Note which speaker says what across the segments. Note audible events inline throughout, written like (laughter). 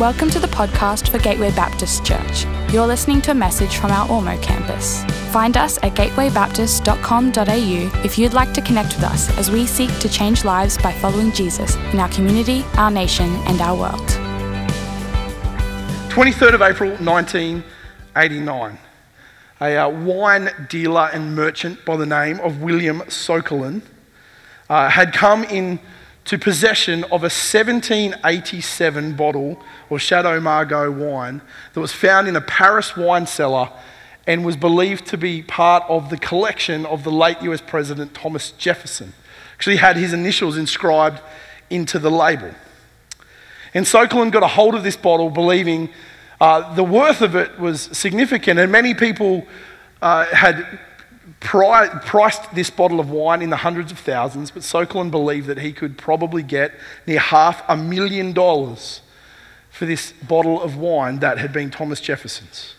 Speaker 1: Welcome to the podcast for Gateway Baptist Church. You're listening to a message from our Ormeau campus. Find us at gatewaybaptist.com.au if you'd like to connect with us as we seek to change lives by following Jesus in our community, our nation, and our world.
Speaker 2: 23rd of April 1989. A uh, wine dealer and merchant by the name of William Sokolin uh, had come into possession of a 1787 bottle of Chateau Margaux wine that was found in a Paris wine cellar and was believed to be part of the collection of the late US President Thomas Jefferson. Actually, had his initials inscribed into the label. And Sokolin got a hold of this bottle, believing uh, the worth of it was significant, and many people uh, had priced this bottle of wine in the hundreds of thousands, but Sokolin believed that he could probably get near half a million dollars for this bottle of wine that had been Thomas Jefferson's.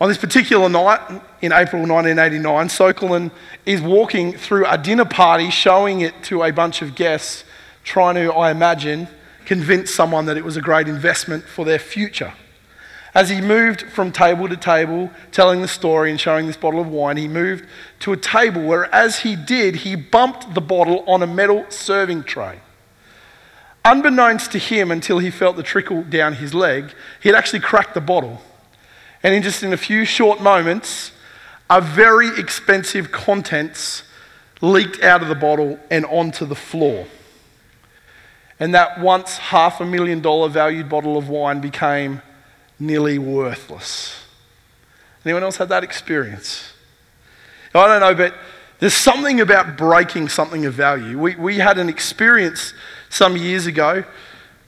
Speaker 2: On this particular night in April 1989, Sokolin is walking through a dinner party, showing it to a bunch of guests, trying to, I imagine, convince someone that it was a great investment for their future. As he moved from table to table, telling the story and showing this bottle of wine, he moved to a table where, as he did, he bumped the bottle on a metal serving tray. Unbeknownst to him, until he felt the trickle down his leg, he had actually cracked the bottle. And in just in a few short moments, a very expensive contents leaked out of the bottle and onto the floor. And that once half a million dollar valued bottle of wine became nearly worthless. Anyone else had that experience? I don't know, but there's something about breaking something of value. We, we had an experience some years ago,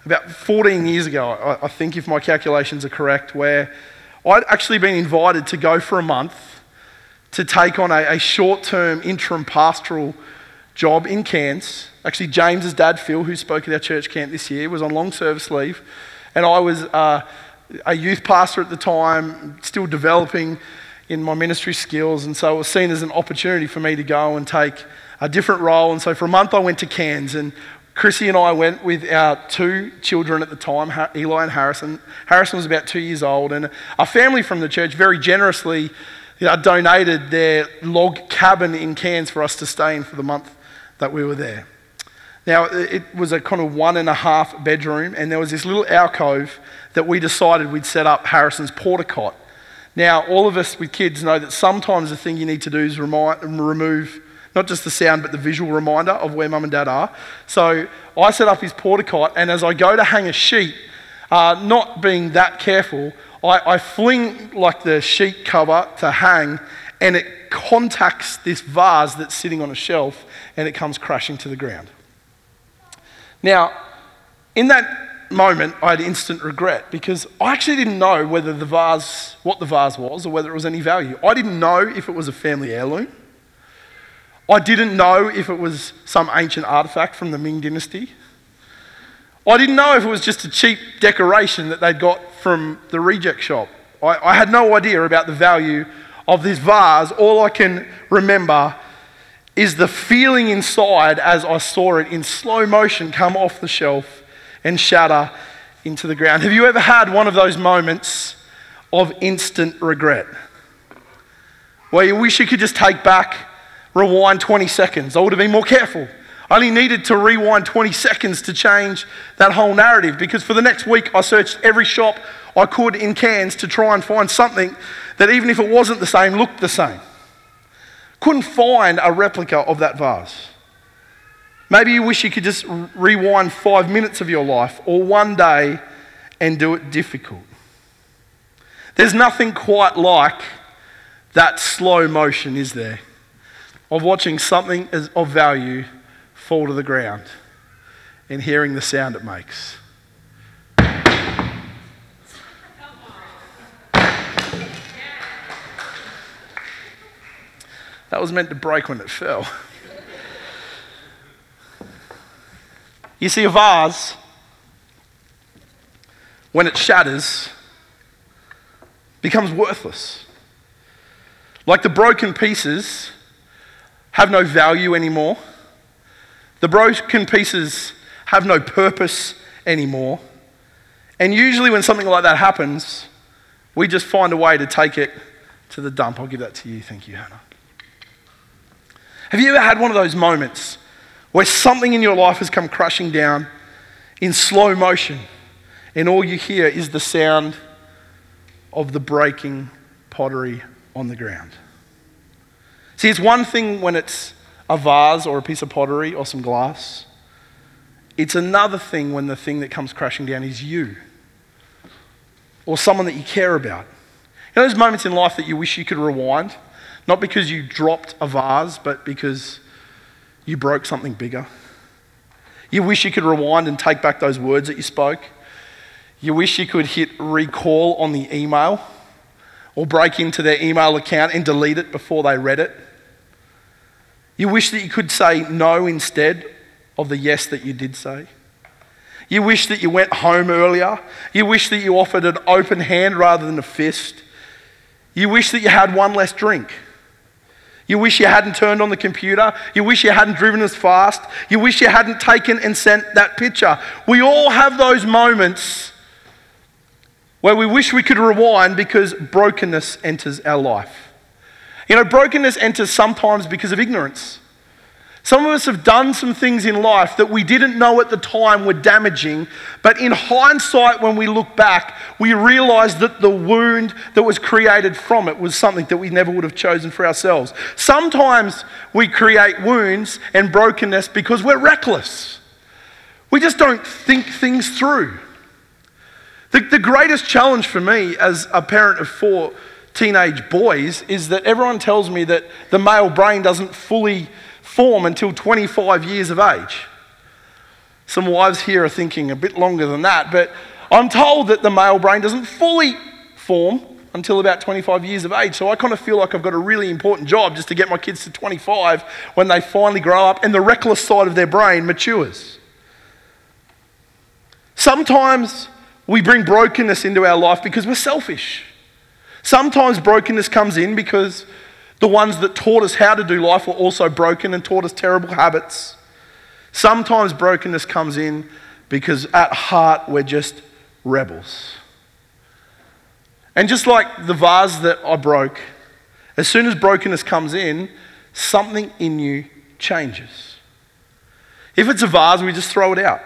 Speaker 2: about 14 years ago, I, I think, if my calculations are correct, where I'd actually been invited to go for a month to take on a, a short term interim pastoral job in Cairns. Actually, James's dad, Phil, who spoke at our church camp this year, was on long service leave, and I was. Uh, a youth pastor at the time, still developing in my ministry skills, and so it was seen as an opportunity for me to go and take a different role. And so for a month, I went to Cairns, and Chrissy and I went with our two children at the time, Eli and Harrison. Harrison was about two years old, and a family from the church very generously donated their log cabin in Cairns for us to stay in for the month that we were there. Now, it was a kind of one and a half bedroom, and there was this little alcove that we decided we'd set up Harrison's porta cot. Now, all of us with kids know that sometimes the thing you need to do is remind, remove not just the sound, but the visual reminder of where mum and dad are. So I set up his porta cot, and as I go to hang a sheet, uh, not being that careful, I, I fling like the sheet cover to hang, and it contacts this vase that's sitting on a shelf, and it comes crashing to the ground. Now, in that moment, I had instant regret because I actually didn't know whether the vase, what the vase was, or whether it was any value. I didn't know if it was a family heirloom. I didn't know if it was some ancient artifact from the Ming Dynasty. I didn't know if it was just a cheap decoration that they'd got from the reject shop. I, I had no idea about the value of this vase. All I can remember is the feeling inside as I saw it in slow motion come off the shelf and shatter into the ground. Have you ever had one of those moments of instant regret? Where you wish you could just take back, rewind 20 seconds. I would have been more careful. I only needed to rewind 20 seconds to change that whole narrative because for the next week I searched every shop I could in Cairns to try and find something that, even if it wasn't the same, looked the same. Couldn't find a replica of that vase. Maybe you wish you could just rewind five minutes of your life or one day and do it difficult. There's nothing quite like that slow motion, is there? Of watching something of value fall to the ground and hearing the sound it makes. That was meant to break when it fell. You see, a vase, when it shatters, becomes worthless. Like the broken pieces have no value anymore, the broken pieces have no purpose anymore, And usually, when something like that happens, we just find a way to take it to the dump. I'll give that to you. Thank you, Hannah. Have you ever had one of those moments where something in your life has come crashing down in slow motion, and all you hear is the sound of the breaking pottery on the ground? See, it's one thing when it's a vase or a piece of pottery or some glass. It's another thing when the thing that comes crashing down is you or someone that you care about. You know those moments in life that you wish you could rewind? Not because you dropped a vase, but because you broke something bigger. You wish you could rewind and take back those words that you spoke. You wish you could hit recall on the email or break into their email account and delete it before they read it. You wish that you could say no instead of the yes that you did say. You wish that you went home earlier. You wish that you offered an open hand rather than a fist. You wish that you had one less drink. You wish you hadn't turned on the computer. You wish you hadn't driven as fast. You wish you hadn't taken and sent that picture. We all have those moments where we wish we could rewind because brokenness enters our life. You know, brokenness enters sometimes because of ignorance. Some of us have done some things in life that we didn't know at the time were damaging, but in hindsight, when we look back, we realize that the wound that was created from it was something that we never would have chosen for ourselves. Sometimes we create wounds and brokenness because we're reckless. We just don't think things through. The, the greatest challenge for me as a parent of four teenage boys is that everyone tells me that the male brain doesn't fully form until 25 years of age. Some wives here are thinking a bit longer than that, but I'm told that the male brain doesn't fully form until about 25 years of age. So I kind of feel like I've got a really important job just to get my kids to 25 when they finally grow up and the reckless side of their brain matures. Sometimes we bring brokenness into our life because we're selfish. Sometimes brokenness comes in because the ones that taught us how to do life were also broken and taught us terrible habits. Sometimes brokenness comes in because at heart we're just rebels. And just like the vase that I broke, as soon as brokenness comes in, something in you changes. If it's a vase, we just throw it out.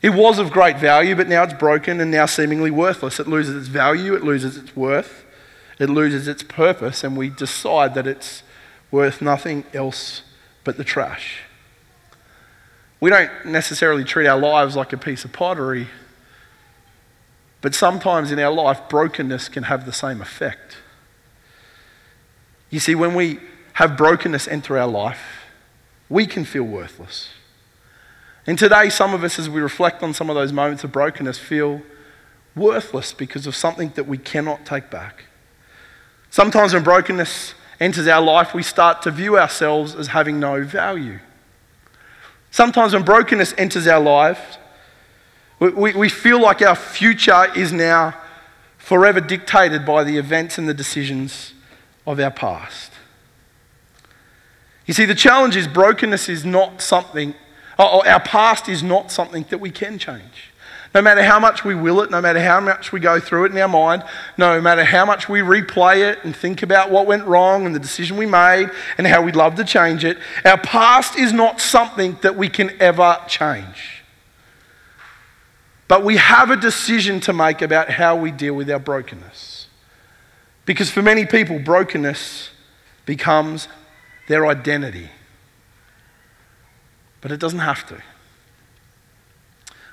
Speaker 2: It was of great value, but now it's broken and now seemingly worthless. It loses its value, it loses its worth it loses its purpose, and we decide that it's worth nothing else but the trash. We don't necessarily treat our lives like a piece of pottery, but sometimes in our life, brokenness can have the same effect. You see, when we have brokenness enter our life, we can feel worthless. And today, some of us, as we reflect on some of those moments of brokenness, feel worthless because of something that we cannot take back. Sometimes when brokenness enters our life, we start to view ourselves as having no value. Sometimes when brokenness enters our lives, we, we, we feel like our future is now forever dictated by the events and the decisions of our past. You see, the challenge is brokenness is not something, our past is not something that we can change. No matter how much we will it, no matter how much we go through it in our mind, no matter how much we replay it and think about what went wrong and the decision we made and how we'd love to change it, our past is not something that we can ever change. But we have a decision to make about how we deal with our brokenness. Because for many people, brokenness becomes their identity. But it doesn't have to.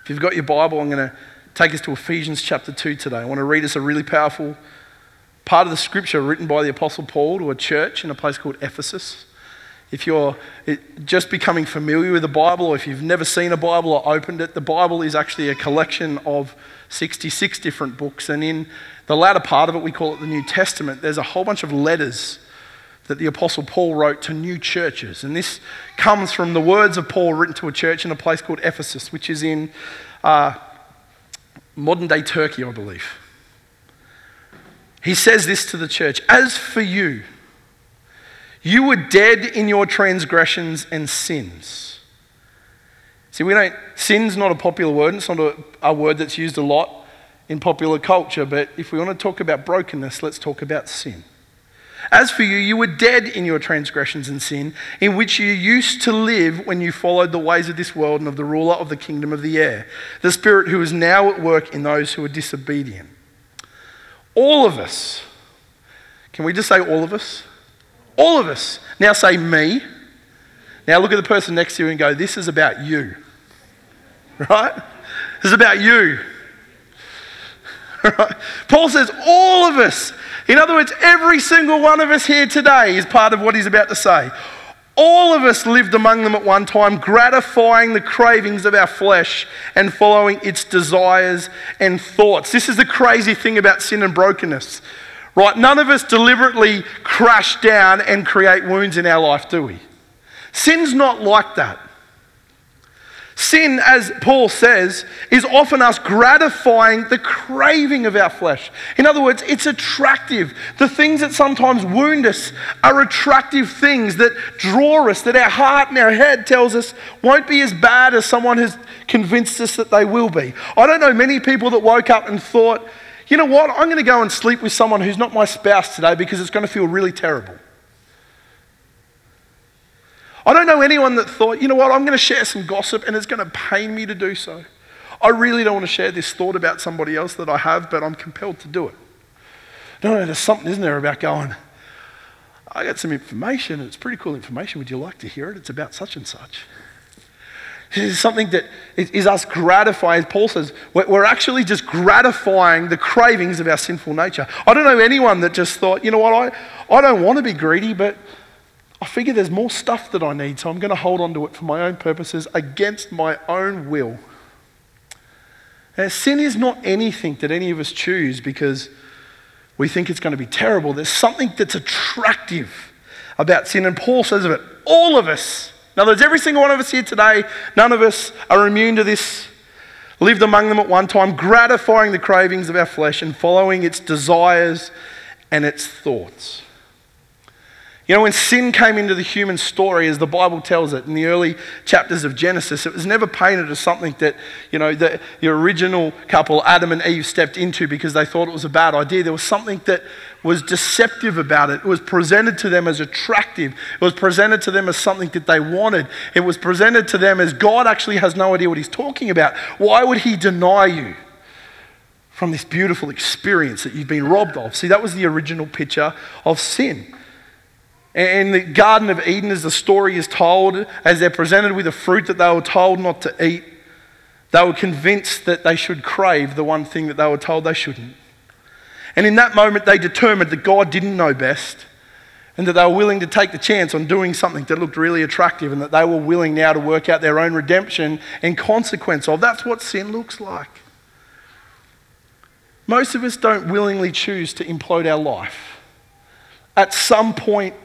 Speaker 2: If you've got your Bible, I'm going to take us to Ephesians chapter 2 today. I want to read us a really powerful part of the scripture written by the Apostle Paul to a church in a place called Ephesus. If you're just becoming familiar with the Bible, or if you've never seen a Bible or opened it, the Bible is actually a collection of 66 different books. And in the latter part of it, we call it the New Testament, there's a whole bunch of letters that the Apostle Paul wrote to new churches. And this comes from the words of Paul written to a church in a place called Ephesus, which is in uh, modern day Turkey, I believe. He says this to the church As for you, you were dead in your transgressions and sins. See, we don't, sin's not a popular word, it's not a, a word that's used a lot in popular culture, but if we want to talk about brokenness, let's talk about sin. As for you, you were dead in your transgressions and sin, in which you used to live when you followed the ways of this world and of the ruler of the kingdom of the air, the Spirit who is now at work in those who are disobedient. All of us, can we just say all of us? All of us. Now say me. Now look at the person next to you and go, This is about you. (laughs) Right? This is about you. Paul says, All of us in other words, every single one of us here today is part of what he's about to say. All of us lived among them at one time, gratifying the cravings of our flesh and following its desires and thoughts. This is the crazy thing about sin and brokenness, right? None of us deliberately crash down and create wounds in our life, do we? Sin's not like that. Sin, as Paul says, is often us gratifying the craving of our flesh. In other words, it's attractive. The things that sometimes wound us are attractive things that draw us, that our heart and our head tells us won't be as bad as someone has convinced us that they will be. I don't know many people that woke up and thought, you know what, I'm going to go and sleep with someone who's not my spouse today because it's going to feel really terrible. I don't know anyone that thought, you know what, I'm going to share some gossip and it's going to pain me to do so. I really don't want to share this thought about somebody else that I have, but I'm compelled to do it. No, no, there's something, isn't there, about going, I got some information, it's pretty cool information. Would you like to hear it? It's about such and such. It's something that is us gratifying, Paul says, we're actually just gratifying the cravings of our sinful nature. I don't know anyone that just thought, you know what, I, I don't want to be greedy, but I figure there's more stuff that I need, so I'm going to hold on to it for my own purposes against my own will. Now, sin is not anything that any of us choose because we think it's going to be terrible. There's something that's attractive about sin, and Paul says of it, all of us, in other words, every single one of us here today, none of us are immune to this. Lived among them at one time, gratifying the cravings of our flesh and following its desires and its thoughts. You know, when sin came into the human story, as the Bible tells it in the early chapters of Genesis, it was never painted as something that, you know, the, the original couple, Adam and Eve, stepped into because they thought it was a bad idea. There was something that was deceptive about it. It was presented to them as attractive. It was presented to them as something that they wanted. It was presented to them as God actually has no idea what he's talking about. Why would he deny you? From this beautiful experience that you've been robbed of. See, that was the original picture of sin. In the Garden of Eden, as the story is told, as they're presented with a fruit that they were told not to eat, they were convinced that they should crave the one thing that they were told they shouldn't. And in that moment, they determined that God didn't know best and that they were willing to take the chance on doing something that looked really attractive and that they were willing now to work out their own redemption and consequence of. That's what sin looks like. Most of us don't willingly choose to implode our life. At some point,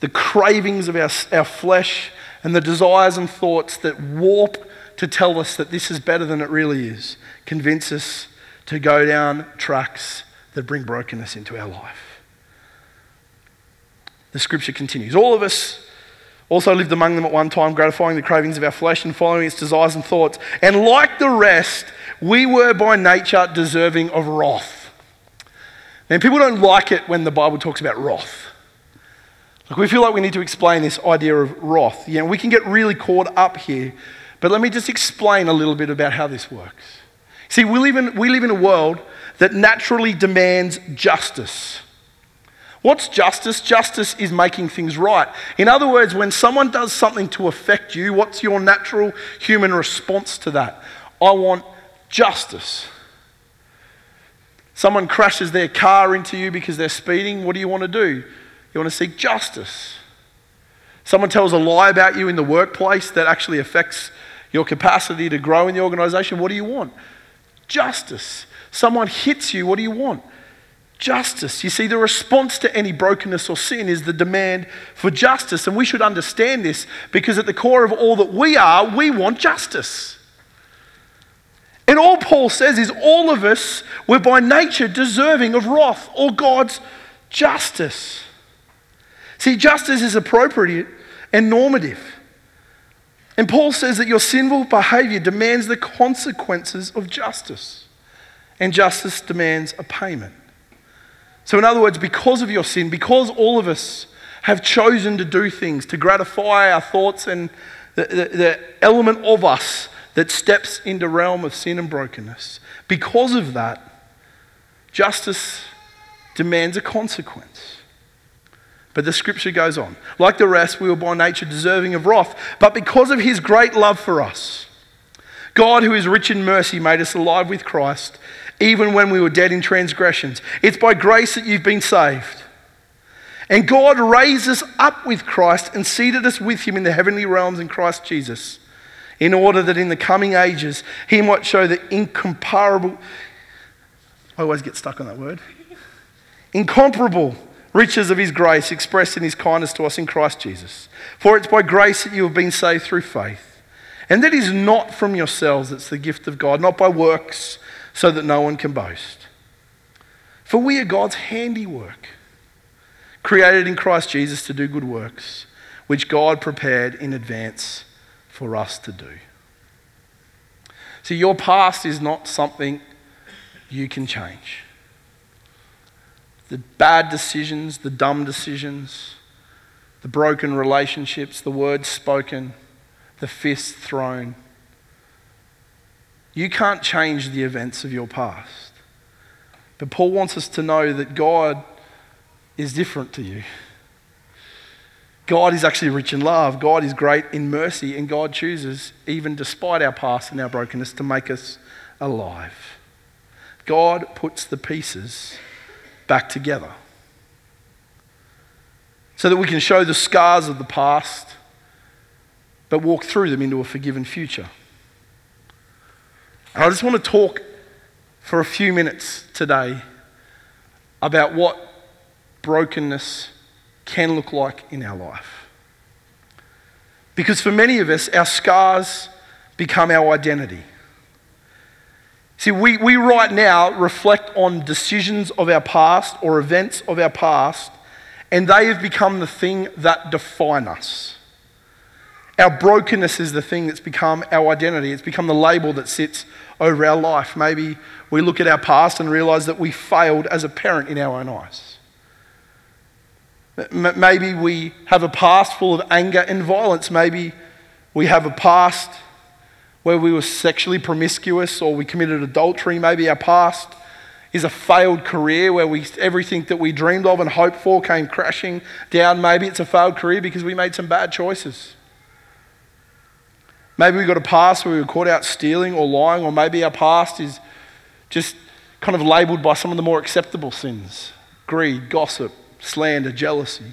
Speaker 2: the cravings of our, our flesh and the desires and thoughts that warp to tell us that this is better than it really is, convince us to go down tracks that bring brokenness into our life. The scripture continues. All of us also lived among them at one time, gratifying the cravings of our flesh and following its desires and thoughts. And like the rest, we were by nature deserving of wrath. And people don't like it when the Bible talks about wrath. We feel like we need to explain this idea of wrath. You know, we can get really caught up here, but let me just explain a little bit about how this works. See, we live in, we live in a world that naturally demands justice. What's justice? Justice is making things right. In other words, when someone does something to affect you, what's your natural human response to that? I want justice. Someone crashes their car into you because they're speeding, what do you want to do? You want to seek justice. Someone tells a lie about you in the workplace that actually affects your capacity to grow in the organization. What do you want? Justice. Someone hits you. What do you want? Justice. You see, the response to any brokenness or sin is the demand for justice. And we should understand this because at the core of all that we are, we want justice. And all Paul says is all of us were by nature deserving of wrath or God's justice. See, justice is appropriate and normative. And Paul says that your sinful behavior demands the consequences of justice, and justice demands a payment. So, in other words, because of your sin, because all of us have chosen to do things to gratify our thoughts and the, the, the element of us that steps into realm of sin and brokenness, because of that, justice demands a consequence. But the scripture goes on. Like the rest, we were by nature deserving of wrath, but because of his great love for us, God, who is rich in mercy, made us alive with Christ, even when we were dead in transgressions. It's by grace that you've been saved. And God raised us up with Christ and seated us with him in the heavenly realms in Christ Jesus, in order that in the coming ages he might show the incomparable. I always get stuck on that word. Incomparable riches of his grace expressed in his kindness to us in Christ Jesus. For it's by grace that you have been saved through faith. And that is not from yourselves, it's the gift of God, not by works, so that no one can boast. For we are God's handiwork, created in Christ Jesus to do good works, which God prepared in advance for us to do. See, your past is not something you can change the bad decisions, the dumb decisions, the broken relationships, the words spoken, the fists thrown. You can't change the events of your past. But Paul wants us to know that God is different to you. God is actually rich in love. God is great in mercy. And God chooses, even despite our past and our brokenness, to make us alive. God puts the pieces back together. So that we can show the scars of the past, but walk through them into a forgiven future. And I just want to talk for a few minutes today about what brokenness can look like in our life. Because for many of us, our scars become our identity. See, we, we right now reflect on decisions of our past or events of our past, and they have become the thing that define us. Our brokenness is the thing that's become our identity. It's become the label that sits over our life. Maybe we look at our past and realize that we failed as a parent in our own eyes. Maybe we have a past full of anger and violence. Maybe we have a past where we were sexually promiscuous or we committed adultery. Maybe our past is a failed career where we, everything that we dreamed of and hoped for came crashing down. Maybe it's a failed career because we made some bad choices. Maybe we got a past where we were caught out stealing or lying, or maybe our past is just kind of labeled by some of the more acceptable sins greed, gossip, slander, jealousy.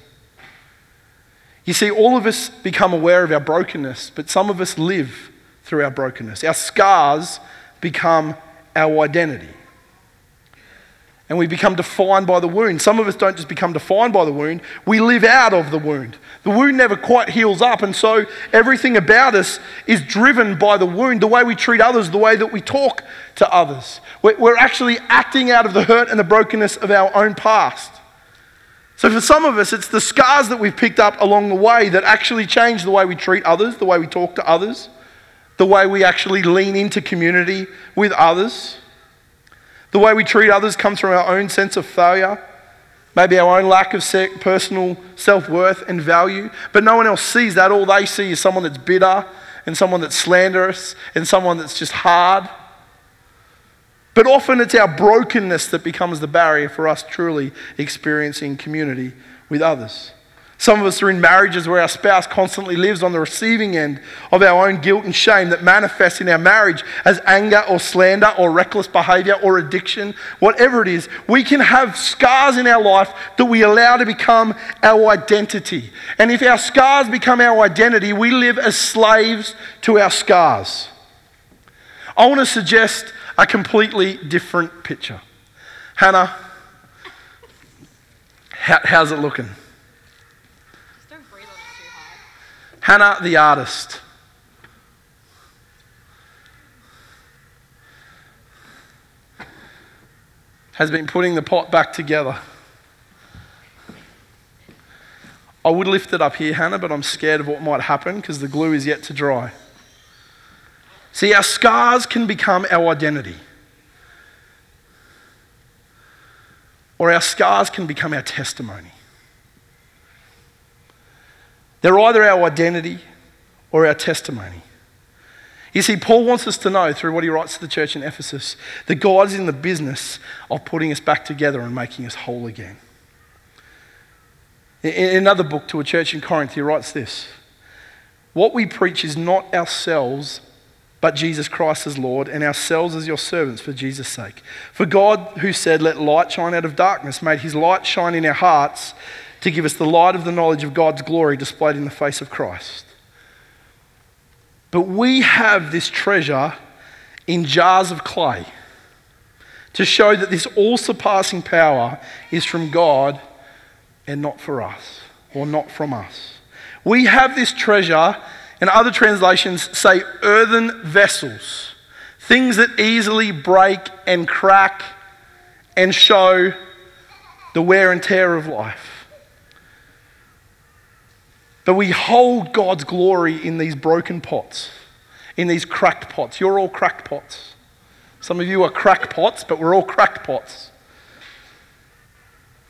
Speaker 2: You see, all of us become aware of our brokenness, but some of us live through our brokenness. Our scars become our identity. And we become defined by the wound. Some of us don't just become defined by the wound, we live out of the wound. The wound never quite heals up, and so everything about us is driven by the wound the way we treat others, the way that we talk to others. We're actually acting out of the hurt and the brokenness of our own past. So, for some of us, it's the scars that we've picked up along the way that actually change the way we treat others, the way we talk to others, the way we actually lean into community with others. The way we treat others comes from our own sense of failure, maybe our own lack of personal self worth and value. But no one else sees that. All they see is someone that's bitter and someone that's slanderous and someone that's just hard. But often it's our brokenness that becomes the barrier for us truly experiencing community with others. Some of us are in marriages where our spouse constantly lives on the receiving end of our own guilt and shame that manifests in our marriage as anger or slander or reckless behavior or addiction, whatever it is. We can have scars in our life that we allow to become our identity. And if our scars become our identity, we live as slaves to our scars. I want to suggest a completely different picture. Hannah, how, how's it looking? Hannah the artist. Has been putting the pot back together. I would lift it up here, Hannah, but I'm scared of what might happen because the glue is yet to dry. See, our scars can become our identity. Or our scars can become our testimony. They're either our identity or our testimony. You see, Paul wants us to know through what he writes to the church in Ephesus that God is in the business of putting us back together and making us whole again. In another book to a church in Corinth, he writes this What we preach is not ourselves, but Jesus Christ as Lord, and ourselves as your servants for Jesus' sake. For God, who said, Let light shine out of darkness, made his light shine in our hearts to give us the light of the knowledge of God's glory displayed in the face of Christ. But we have this treasure in jars of clay to show that this all surpassing power is from God and not for us, or not from us. We have this treasure, and other translations say earthen vessels, things that easily break and crack and show the wear and tear of life. But we hold God's glory in these broken pots, in these cracked pots. You're all cracked pots. Some of you are cracked pots, but we're all cracked pots.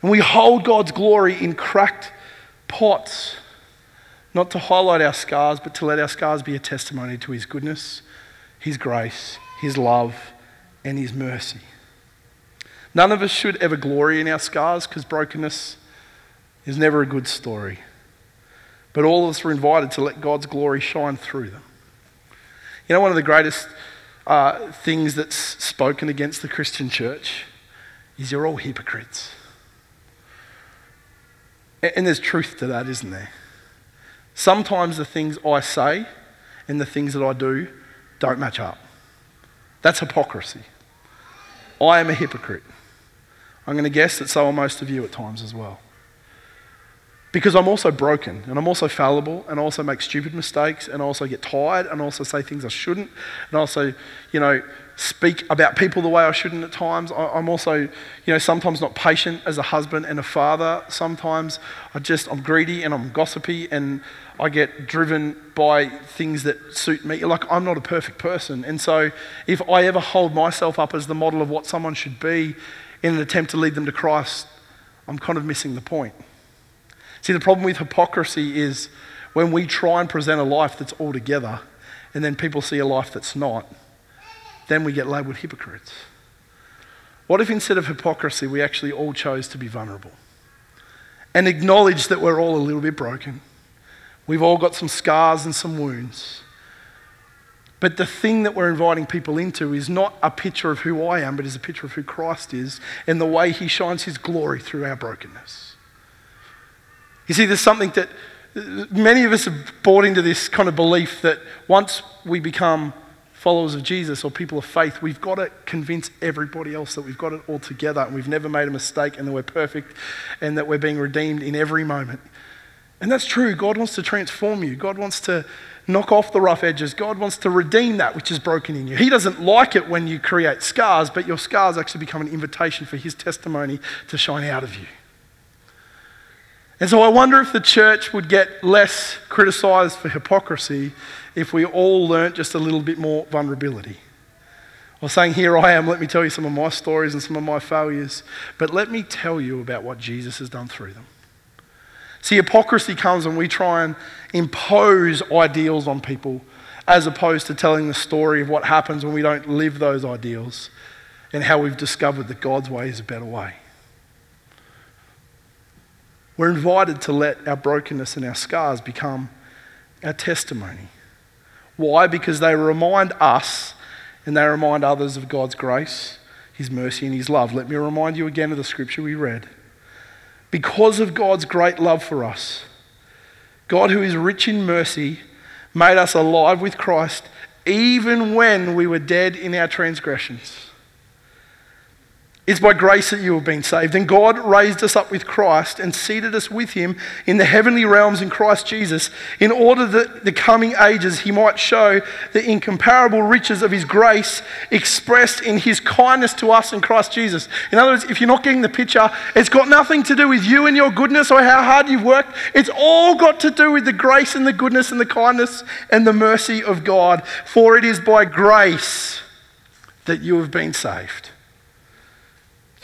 Speaker 2: And we hold God's glory in cracked pots, not to highlight our scars, but to let our scars be a testimony to His goodness, His grace, His love, and His mercy. None of us should ever glory in our scars because brokenness is never a good story. But all of us were invited to let God's glory shine through them. You know, one of the greatest uh, things that's spoken against the Christian church is you're all hypocrites. And there's truth to that, isn't there? Sometimes the things I say and the things that I do don't match up. That's hypocrisy. I am a hypocrite. I'm going to guess that so are most of you at times as well. Because I'm also broken and I'm also fallible and I also make stupid mistakes and I also get tired and I also say things I shouldn't and I also, you know, speak about people the way I shouldn't at times. I'm also, you know, sometimes not patient as a husband and a father. Sometimes I just, I'm greedy and I'm gossipy and I get driven by things that suit me. Like, I'm not a perfect person. And so, if I ever hold myself up as the model of what someone should be in an attempt to lead them to Christ, I'm kind of missing the point. See, the problem with hypocrisy is when we try and present a life that's all together and then people see a life that's not, then we get labeled hypocrites. What if instead of hypocrisy, we actually all chose to be vulnerable and acknowledge that we're all a little bit broken? We've all got some scars and some wounds. But the thing that we're inviting people into is not a picture of who I am, but is a picture of who Christ is and the way he shines his glory through our brokenness. You see, there's something that many of us have bought into this kind of belief that once we become followers of Jesus or people of faith, we've got to convince everybody else that we've got it all together and we've never made a mistake and that we're perfect and that we're being redeemed in every moment. And that's true. God wants to transform you. God wants to knock off the rough edges. God wants to redeem that which is broken in you. He doesn't like it when you create scars, but your scars actually become an invitation for His testimony to shine out of you. And so I wonder if the church would get less criticized for hypocrisy if we all learnt just a little bit more vulnerability. Was saying, Here I am, let me tell you some of my stories and some of my failures, but let me tell you about what Jesus has done through them. See, hypocrisy comes when we try and impose ideals on people as opposed to telling the story of what happens when we don't live those ideals and how we've discovered that God's way is a better way. We're invited to let our brokenness and our scars become our testimony. Why? Because they remind us and they remind others of God's grace, His mercy, and His love. Let me remind you again of the scripture we read. Because of God's great love for us, God, who is rich in mercy, made us alive with Christ even when we were dead in our transgressions. It's by grace that you have been saved. And God raised us up with Christ and seated us with him in the heavenly realms in Christ Jesus, in order that the coming ages he might show the incomparable riches of his grace expressed in his kindness to us in Christ Jesus. In other words, if you're not getting the picture, it's got nothing to do with you and your goodness or how hard you've worked. It's all got to do with the grace and the goodness and the kindness and the mercy of God. For it is by grace that you have been saved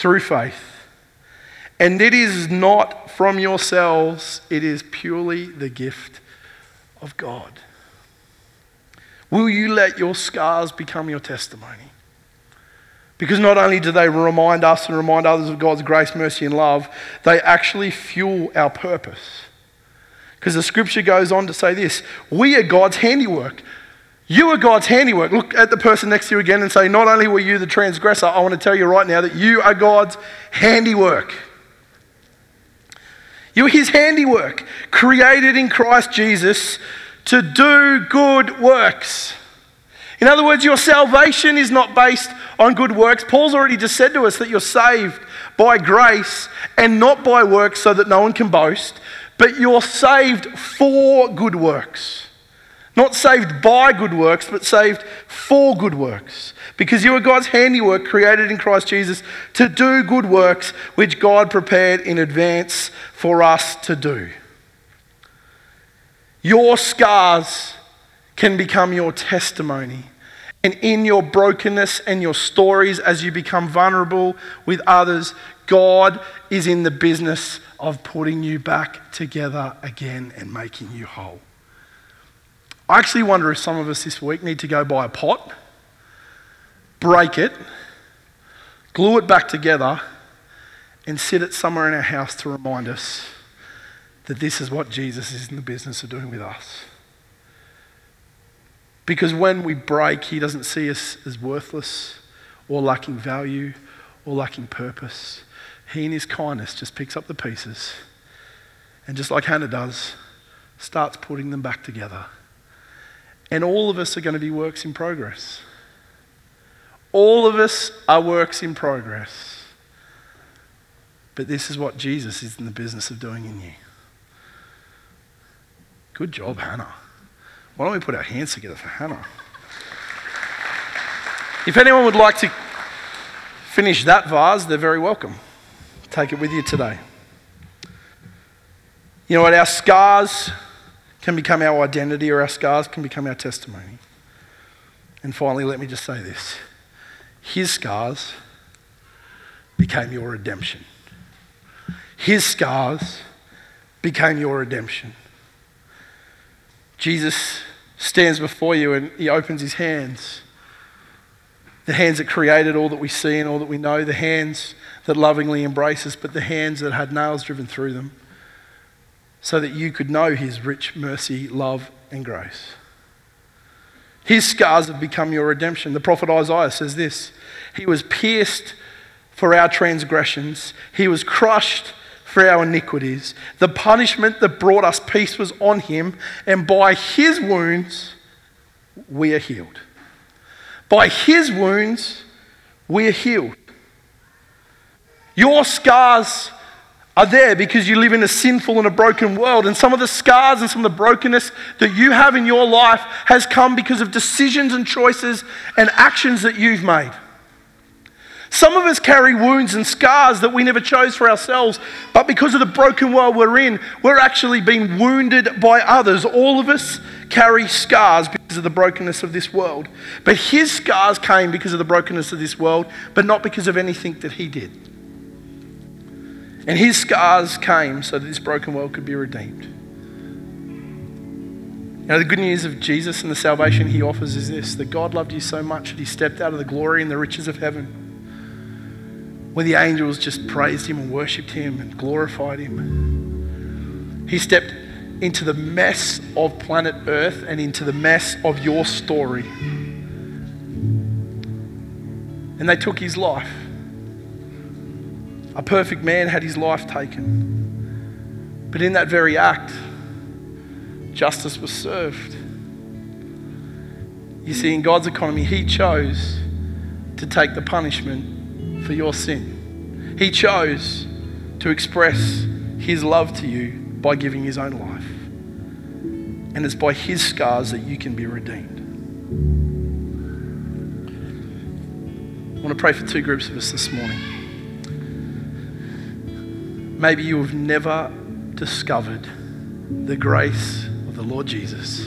Speaker 2: through faith. And it is not from yourselves, it is purely the gift of God. Will you let your scars become your testimony? Because not only do they remind us and remind others of God's grace, mercy, and love, they actually fuel our purpose. Because the scripture goes on to say this we are God's handiwork. You are God's handiwork. Look at the person next to you again and say, Not only were you the transgressor, I want to tell you right now that you are God's handiwork. You're His handiwork, created in Christ Jesus to do good works. In other words, your salvation is not based on good works. Paul's already just said to us that you're saved by grace and not by works so that no one can boast, but you're saved for good works. Not saved by good works, but saved for good works. Because you are God's handiwork created in Christ Jesus to do good works which God prepared in advance for us to do. Your scars can become your testimony. And in your brokenness and your stories, as you become vulnerable with others, God is in the business of putting you back together again and making you whole. I actually wonder if some of us this week need to go buy a pot, break it, glue it back together, and sit it somewhere in our house to remind us that this is what Jesus is in the business of doing with us. Because when we break, He doesn't see us as worthless or lacking value or lacking purpose. He, in His kindness, just picks up the pieces and, just like Hannah does, starts putting them back together and all of us are going to be works in progress. All of us are works in progress. But this is what Jesus is in the business of doing in you. Good job, Hannah. Why don't we put our hands together for Hannah? If anyone would like to finish that vase, they're very welcome. Take it with you today. You know what? Our scars can become our identity or our scars can become our testimony. And finally, let me just say this His scars became your redemption. His scars became your redemption. Jesus stands before you and he opens his hands. The hands that created all that we see and all that we know, the hands that lovingly embrace us, but the hands that had nails driven through them so that you could know his rich mercy, love, and grace. His scars have become your redemption. The prophet Isaiah says this He was pierced for our transgressions, He was crushed for our iniquities. The punishment that brought us peace was on Him, and by His wounds we are healed. By His wounds we are healed. Your scars are there because you live in a sinful and a broken world. And some of the scars and some of the brokenness that you have in your life has come because of decisions and choices and actions that you've made. Some of us carry wounds and scars that we never chose for ourselves, but because of the broken world we're in, we're actually being wounded by others. All of us carry scars because of the brokenness of this world. But his scars came because of the brokenness of this world, but not because of anything that he did. And his scars came so that this broken world could be redeemed. Know, the good news of Jesus and the salvation he offers is this that God loved you so much that he stepped out of the glory and the riches of heaven, where the angels just praised him and worshipped him and glorified him. He stepped into the mess of planet Earth and into the mess of your story. And they took his life. A perfect man had his life taken. But in that very act, justice was served. You see, in God's economy, He chose to take the punishment for your sin. He chose to express his love to you by giving his own life. And it's by his scars that you can be redeemed. I want to pray for two groups of us this morning. Maybe you have never discovered the grace of the Lord Jesus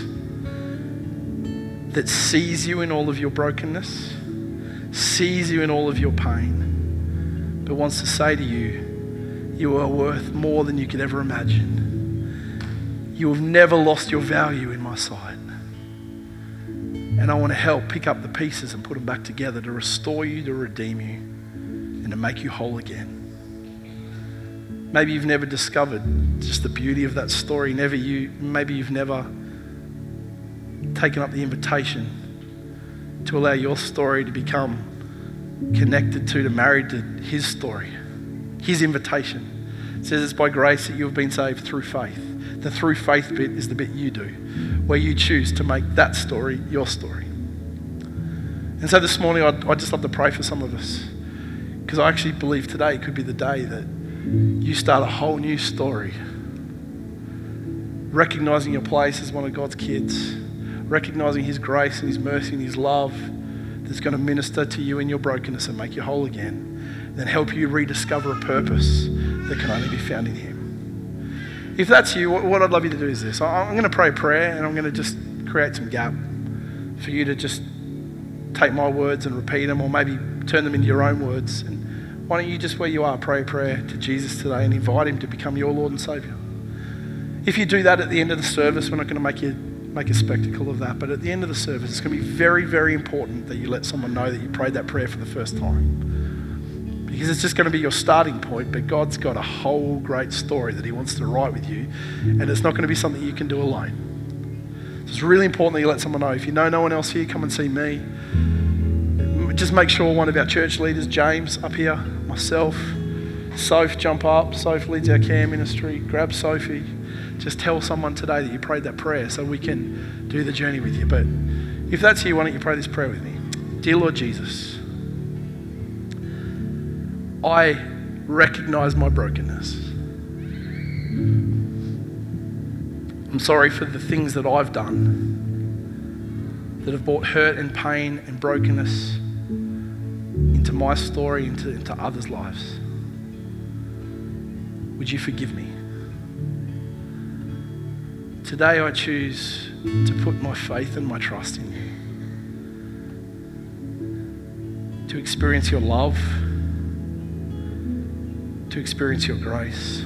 Speaker 2: that sees you in all of your brokenness, sees you in all of your pain, but wants to say to you, you are worth more than you could ever imagine. You have never lost your value in my sight. And I want to help pick up the pieces and put them back together to restore you, to redeem you, and to make you whole again. Maybe you've never discovered just the beauty of that story. Never you, maybe you've never taken up the invitation to allow your story to become connected to, to married to his story, his invitation. It says it's by grace that you have been saved through faith. The through faith bit is the bit you do, where you choose to make that story your story. And so this morning, I'd, I'd just love to pray for some of us because I actually believe today could be the day that you start a whole new story. Recognizing your place as one of God's kids, recognizing His grace and His mercy and His love that's going to minister to you in your brokenness and make you whole again, then help you rediscover a purpose that can only be found in Him. If that's you, what I'd love you to do is this I'm going to pray a prayer and I'm going to just create some gap for you to just take my words and repeat them or maybe turn them into your own words. And why don't you just where you are pray a prayer to Jesus today and invite Him to become your Lord and Savior? If you do that at the end of the service, we're not going to make you make a spectacle of that. But at the end of the service, it's going to be very, very important that you let someone know that you prayed that prayer for the first time. Because it's just going to be your starting point, but God's got a whole great story that He wants to write with you, and it's not going to be something you can do alone. So it's really important that you let someone know. If you know no one else here, come and see me. Just make sure one of our church leaders, James, up here, myself, Soph, jump up. Soph leads our care ministry. Grab Sophie just tell someone today that you prayed that prayer so we can do the journey with you. But if that's you, why don't you pray this prayer with me? Dear Lord Jesus, I recognize my brokenness. I'm sorry for the things that I've done that have brought hurt and pain and brokenness my story, into, into others' lives. Would you forgive me? Today I choose to put my faith and my trust in you. To experience your love, to experience your grace,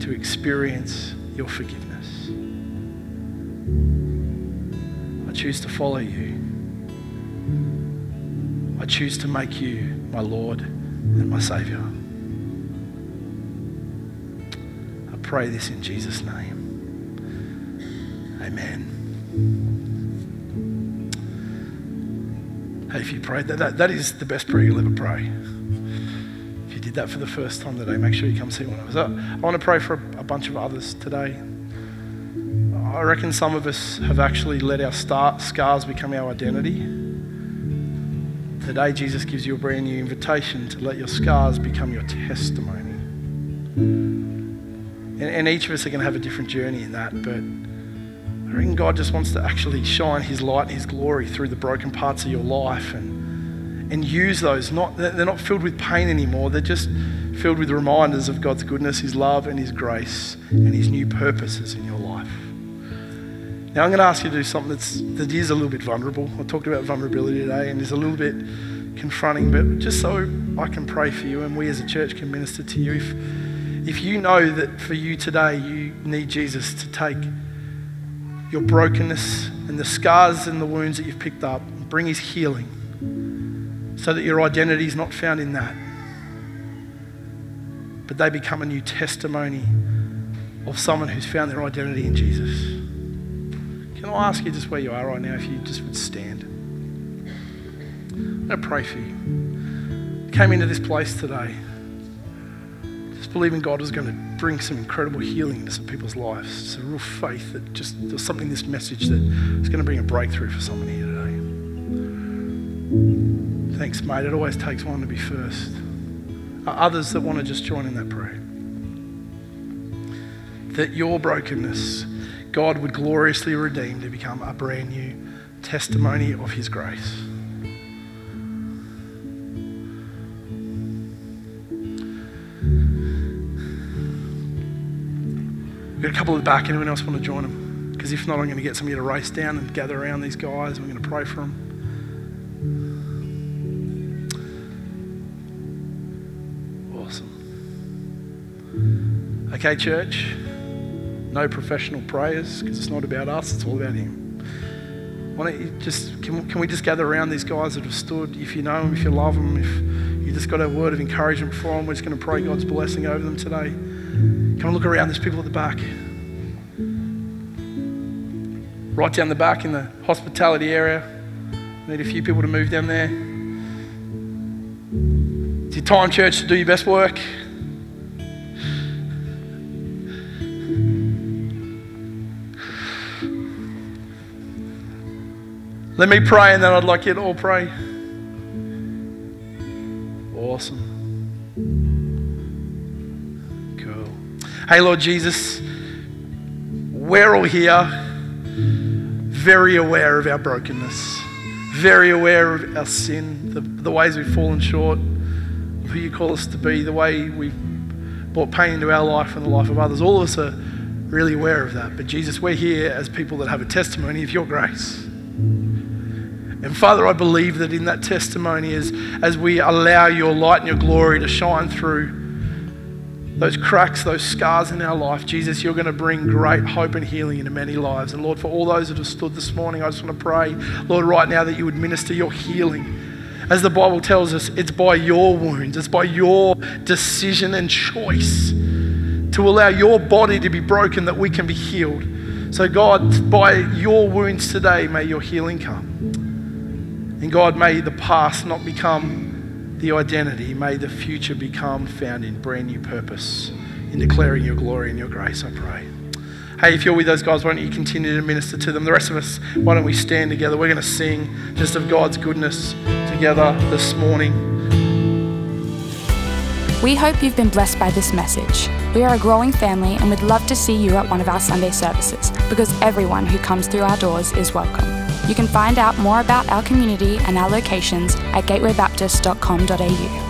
Speaker 2: to experience your forgiveness. I choose to follow you. I choose to make you my Lord and my Saviour. I pray this in Jesus' name. Amen. Hey, if you prayed that, that, that is the best prayer you'll ever pray. If you did that for the first time today, make sure you come see one of us. I want to pray for a, a bunch of others today. I reckon some of us have actually let our start, scars become our identity. Today, Jesus gives you a brand new invitation to let your scars become your testimony. And, and each of us are going to have a different journey in that, but I reckon God just wants to actually shine His light His glory through the broken parts of your life and, and use those. Not, they're not filled with pain anymore, they're just filled with reminders of God's goodness, His love, and His grace, and His new purposes in your. Now, I'm going to ask you to do something that's, that is a little bit vulnerable. I talked about vulnerability today and is a little bit confronting, but just so I can pray for you and we as a church can minister to you. If, if you know that for you today you need Jesus to take your brokenness and the scars and the wounds that you've picked up. Bring His healing so that your identity is not found in that, but they become a new testimony of someone who's found their identity in Jesus. Can I ask you just where you are right now if you just would stand? To pray for you. Came into this place today just believing God was going to bring some incredible healing into some people's lives. It's a real faith that just there's something in this message that is going to bring a breakthrough for someone here today. Thanks, mate. It always takes one to be first. Are others that want to just join in that prayer? That your brokenness, God would gloriously redeem to become a brand new testimony of His grace. We've got a couple at the back. Anyone else want to join them? Because if not, I'm going to get some of you to race down and gather around these guys. We're going to pray for them. Awesome. Okay, church. No professional prayers because it's not about us, it's all about Him. Why don't you just, can, can we just gather around these guys that have stood? If you know them, if you love them, if you just got a word of encouragement for them, we're just going to pray God's blessing over them today. Come and look around. There's people at the back. Right down the back in the hospitality area. Need a few people to move down there. It's your time, church, to do your best work. Let me pray and then I'd like you to all pray. Awesome. Cool. Hey, Lord Jesus, we're all here very aware of our brokenness, very aware of our sin, the, the ways we've fallen short who you call us to be, the way we've brought pain into our life and the life of others. All of us are really aware of that. But Jesus, we're here as people that have a testimony of your grace. And Father, I believe that in that testimony, as, as we allow your light and your glory to shine through those cracks, those scars in our life, Jesus, you're going to bring great hope and healing into many lives. And Lord, for all those that have stood this morning, I just want to pray, Lord, right now that you would minister your healing. As the Bible tells us, it's by your wounds, it's by your decision and choice to allow your body to be broken that we can be healed. So, God, by your wounds today, may your healing come. And God, may the past not become the identity. May the future become found in brand new purpose, in declaring your glory and your grace, I pray. Hey, if you're with those guys, why don't you continue to minister to them? The rest of us, why don't we stand together? We're going to sing just of God's goodness together this morning.
Speaker 1: We hope you've been blessed by this message. We are a growing family and we'd love to see you at one of our Sunday services because everyone who comes through our doors is welcome. You can find out more about our community and our locations at gatewaybaptist.com.au.